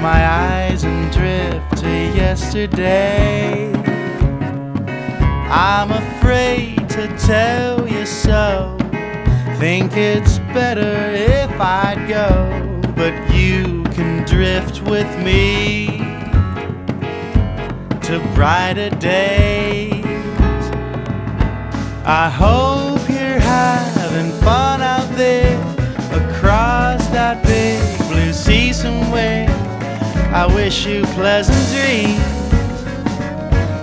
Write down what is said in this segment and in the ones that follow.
my eyes and drift to yesterday. I'm afraid to tell you so. Think it's better if I'd go, but you can drift with me to brighter days. I hope you're having fun out there across that big blue sea somewhere. I wish you pleasant dreams.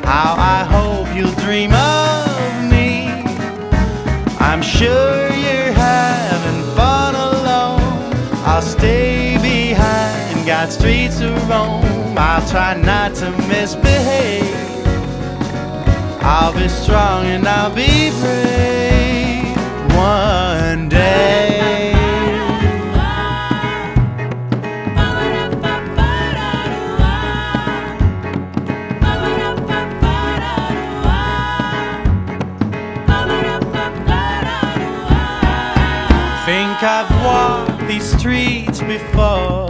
How I hope you'll dream of me. I'm sure you're having fun alone. I'll stay behind, got streets to roam. I'll try not to misbehave. I'll be strong and I'll be brave one day. Think I've walked these streets before,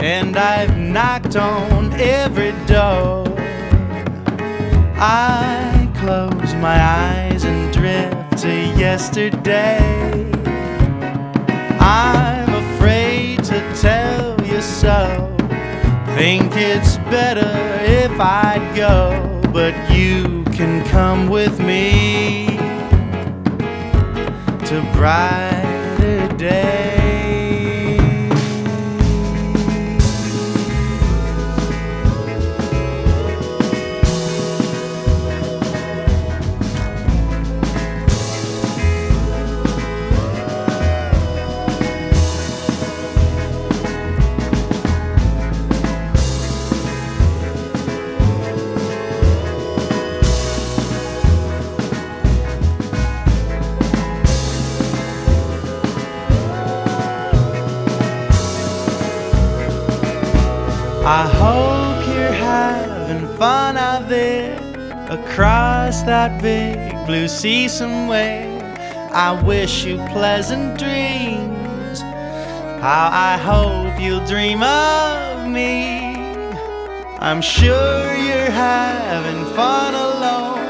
and I've knocked on every door. I close my eyes and drift to yesterday. I'm afraid to tell you so. Think it's better if I'd go, but you can come with me to brighter days. I hope you're having fun out there across that big blue sea somewhere. I wish you pleasant dreams. How I hope you'll dream of me. I'm sure you're having fun alone.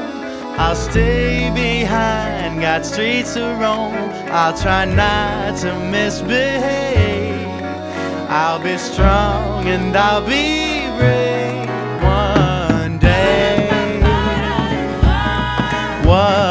I'll stay behind, got streets to roam. I'll try not to misbehave. I'll be strong and I'll be brave one day. One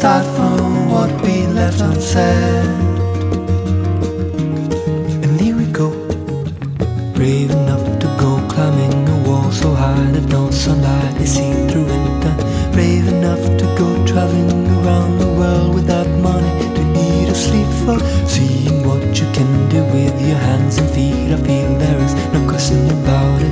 start from what we left unsaid. And here we go. Brave enough to go climbing a wall so high that no sunlight is seen through winter. Brave enough to go traveling around the world without money to eat or sleep for. Seeing what you can do with your hands and feet. I feel there is no question about it.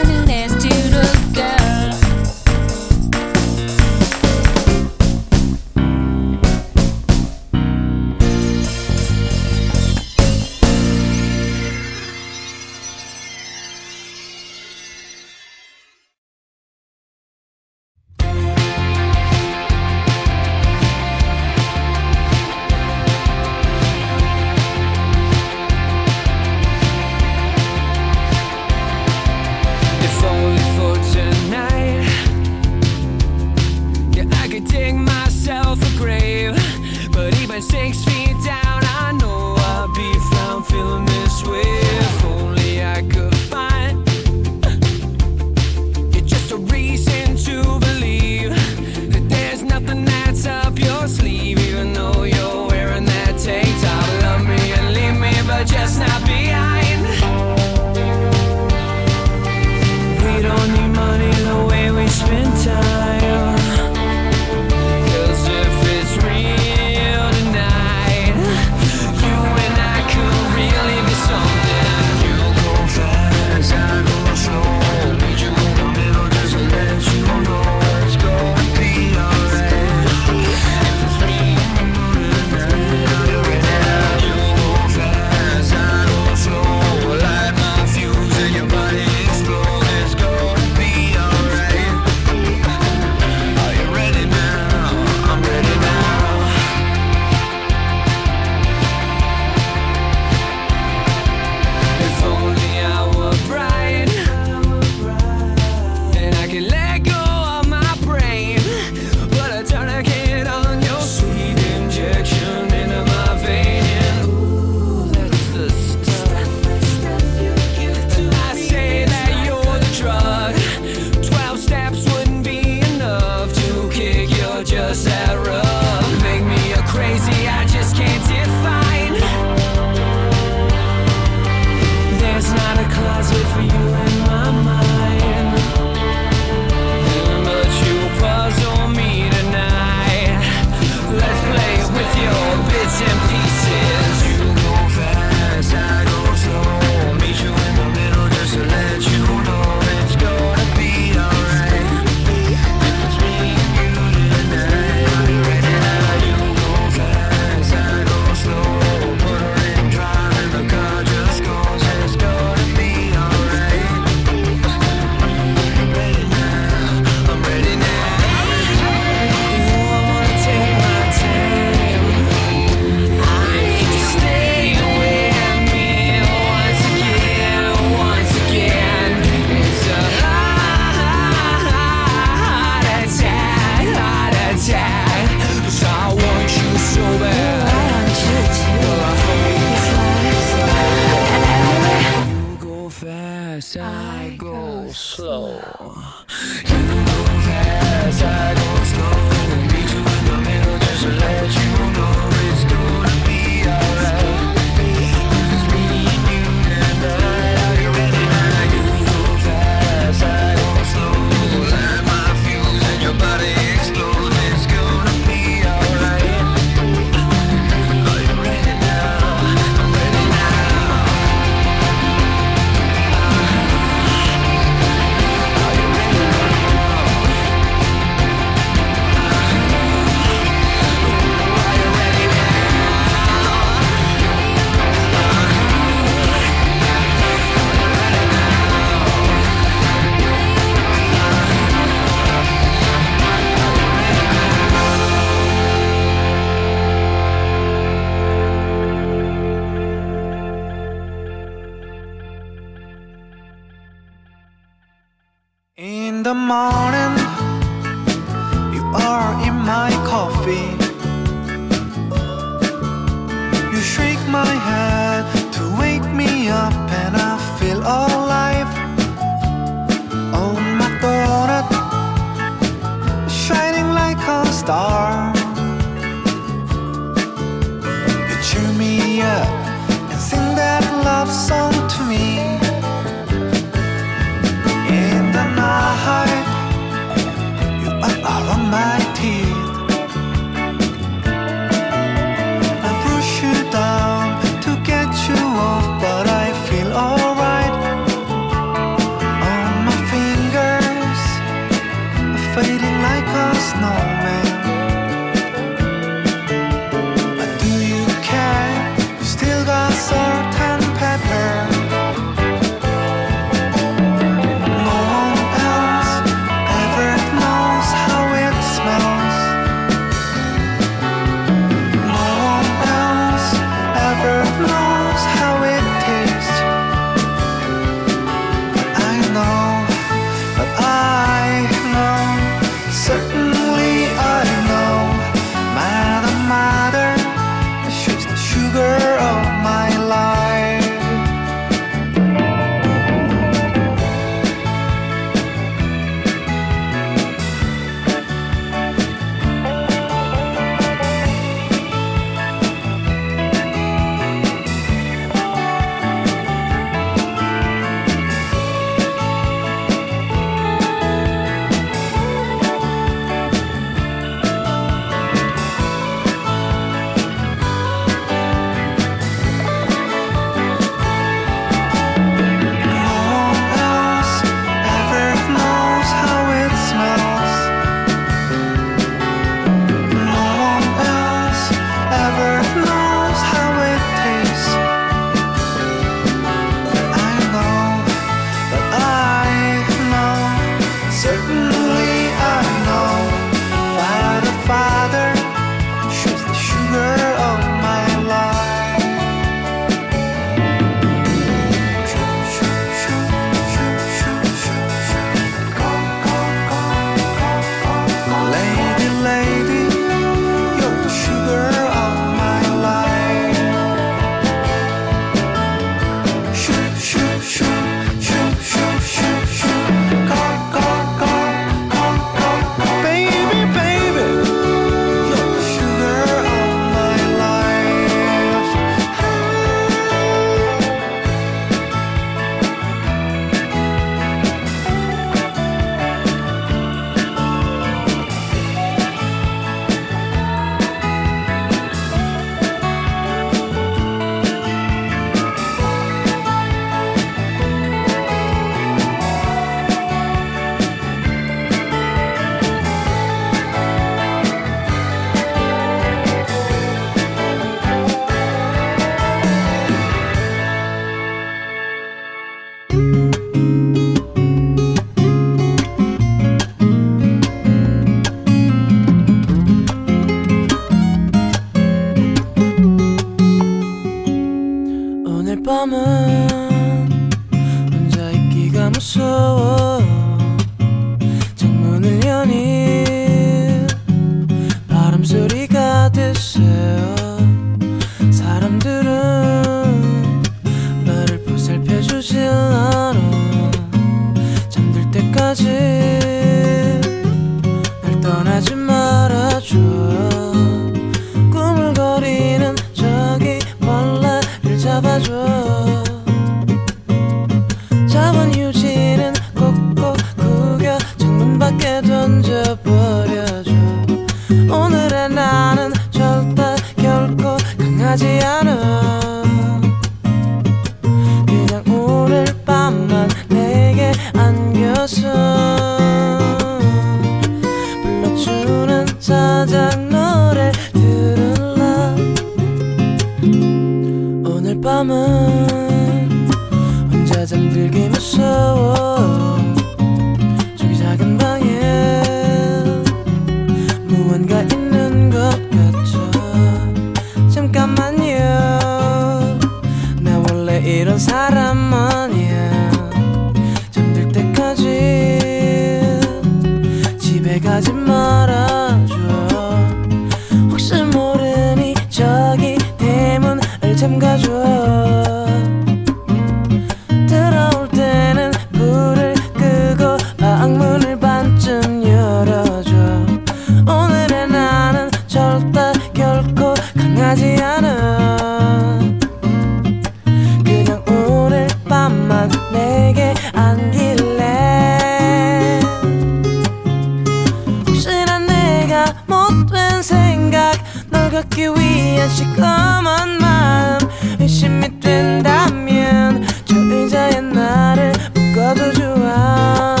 느끼한 시커먼 마음 의심이 된다면 저 의자에 나를 묶어도 좋아.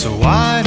Increases the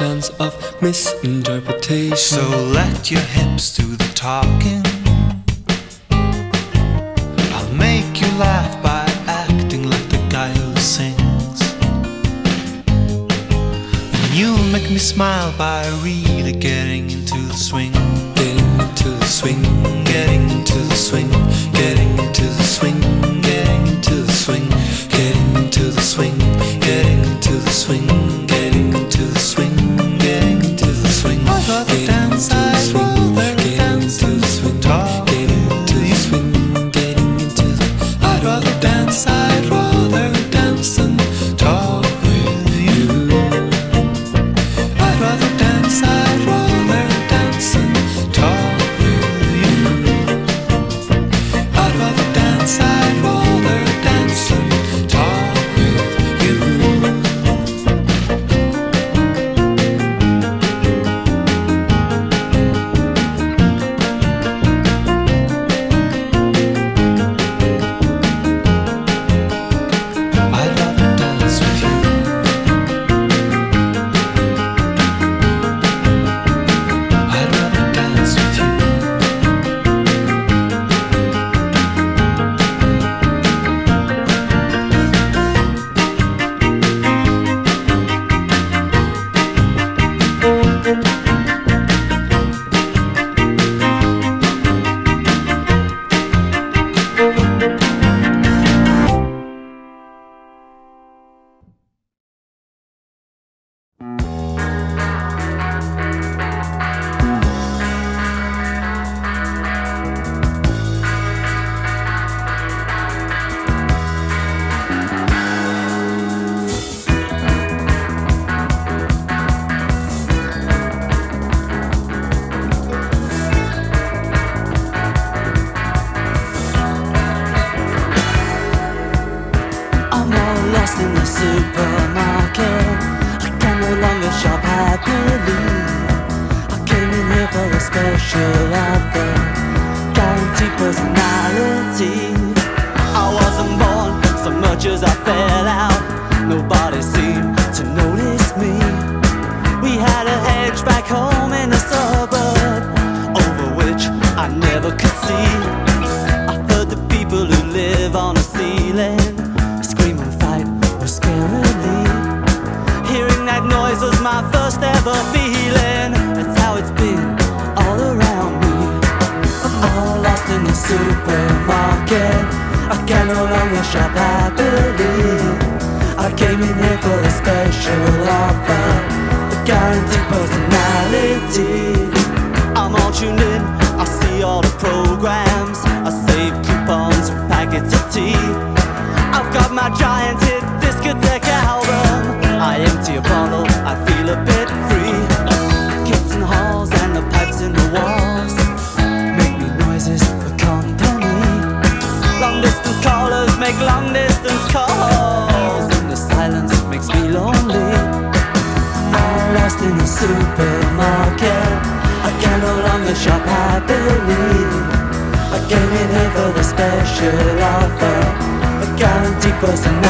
chance of misinterpretation. So let your hips do the talking. I'll make you laugh by acting like the guy who sings. And you'll make me smile by really getting guaranteed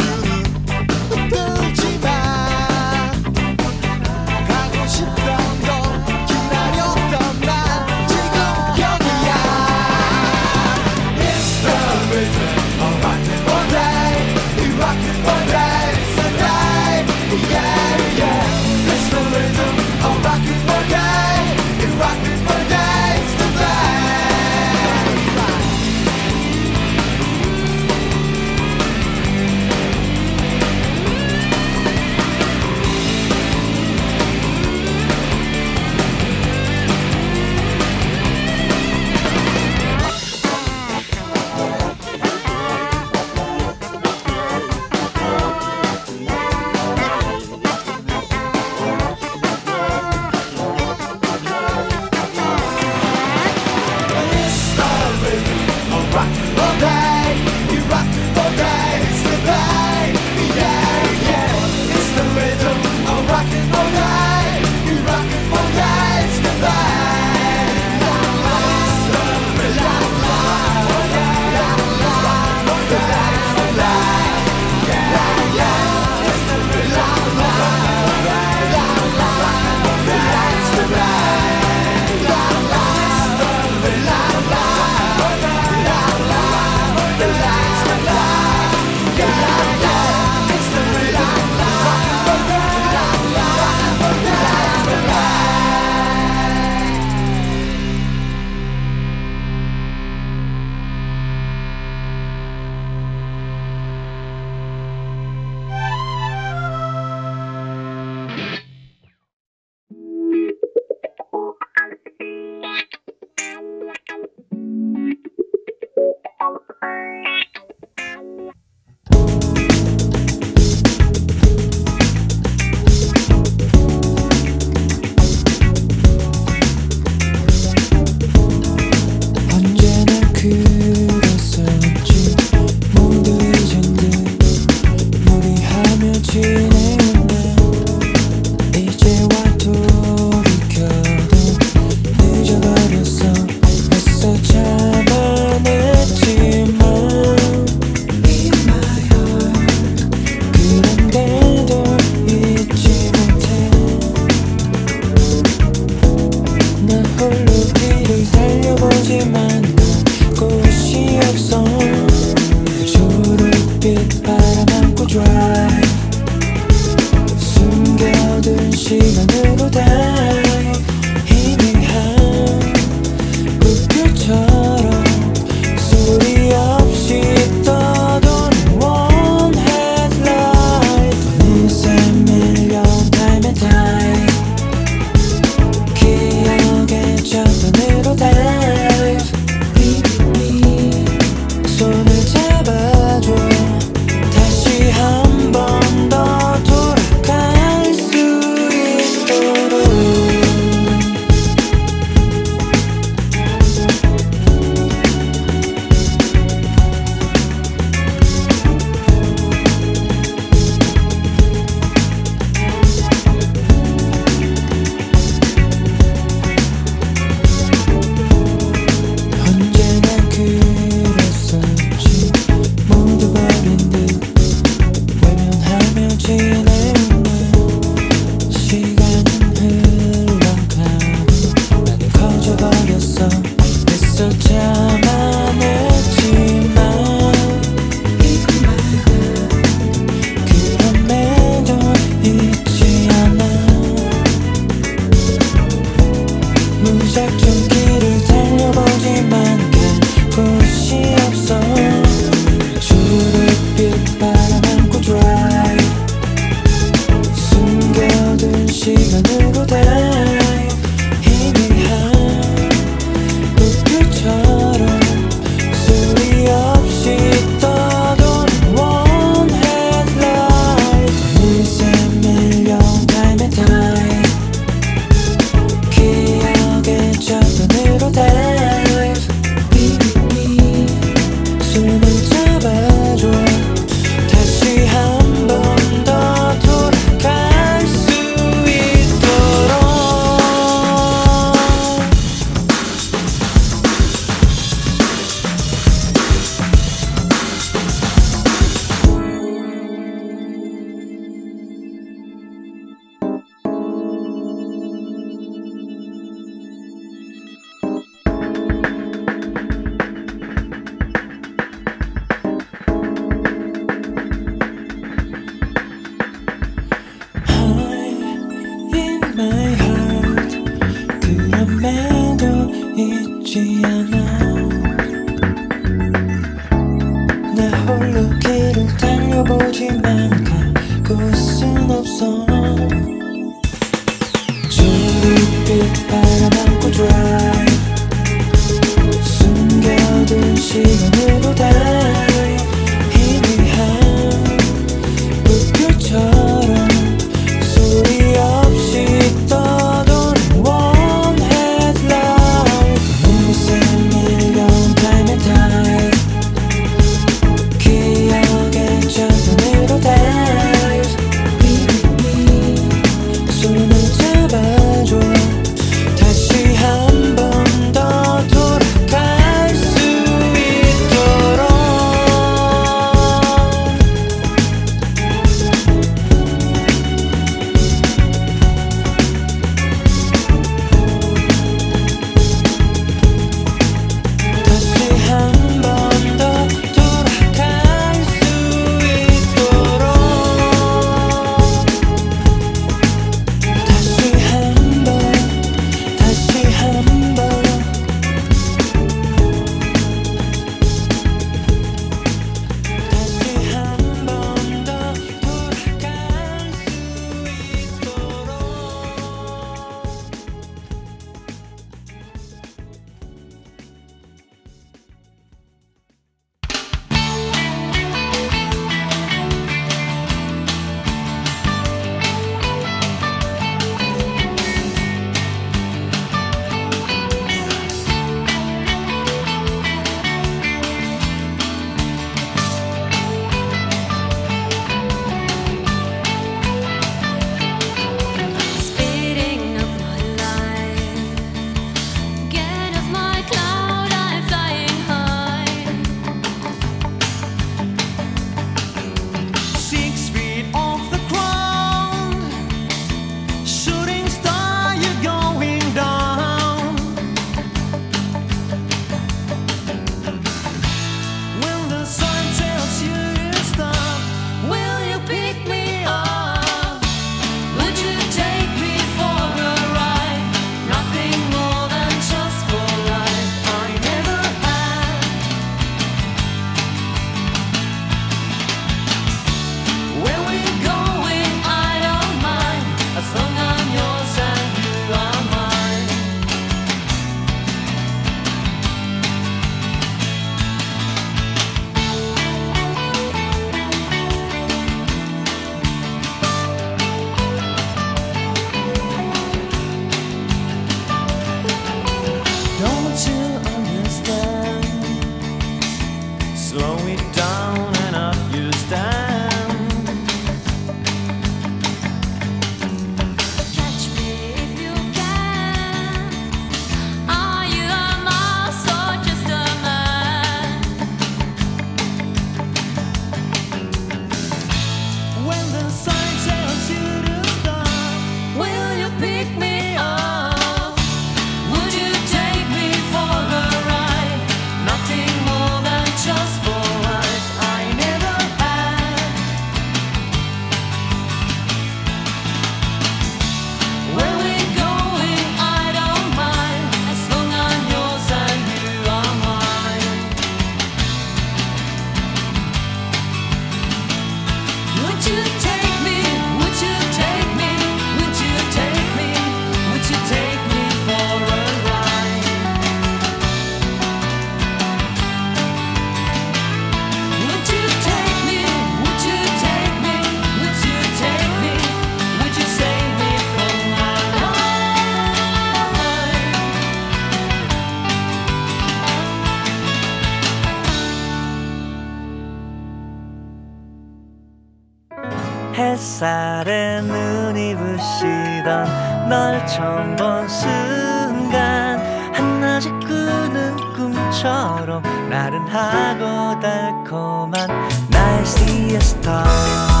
햇살에 눈이 부시던 널 처음 본 순간 한낮에 꾸는 꿈처럼 나른하고 달콤한 나의 시에스타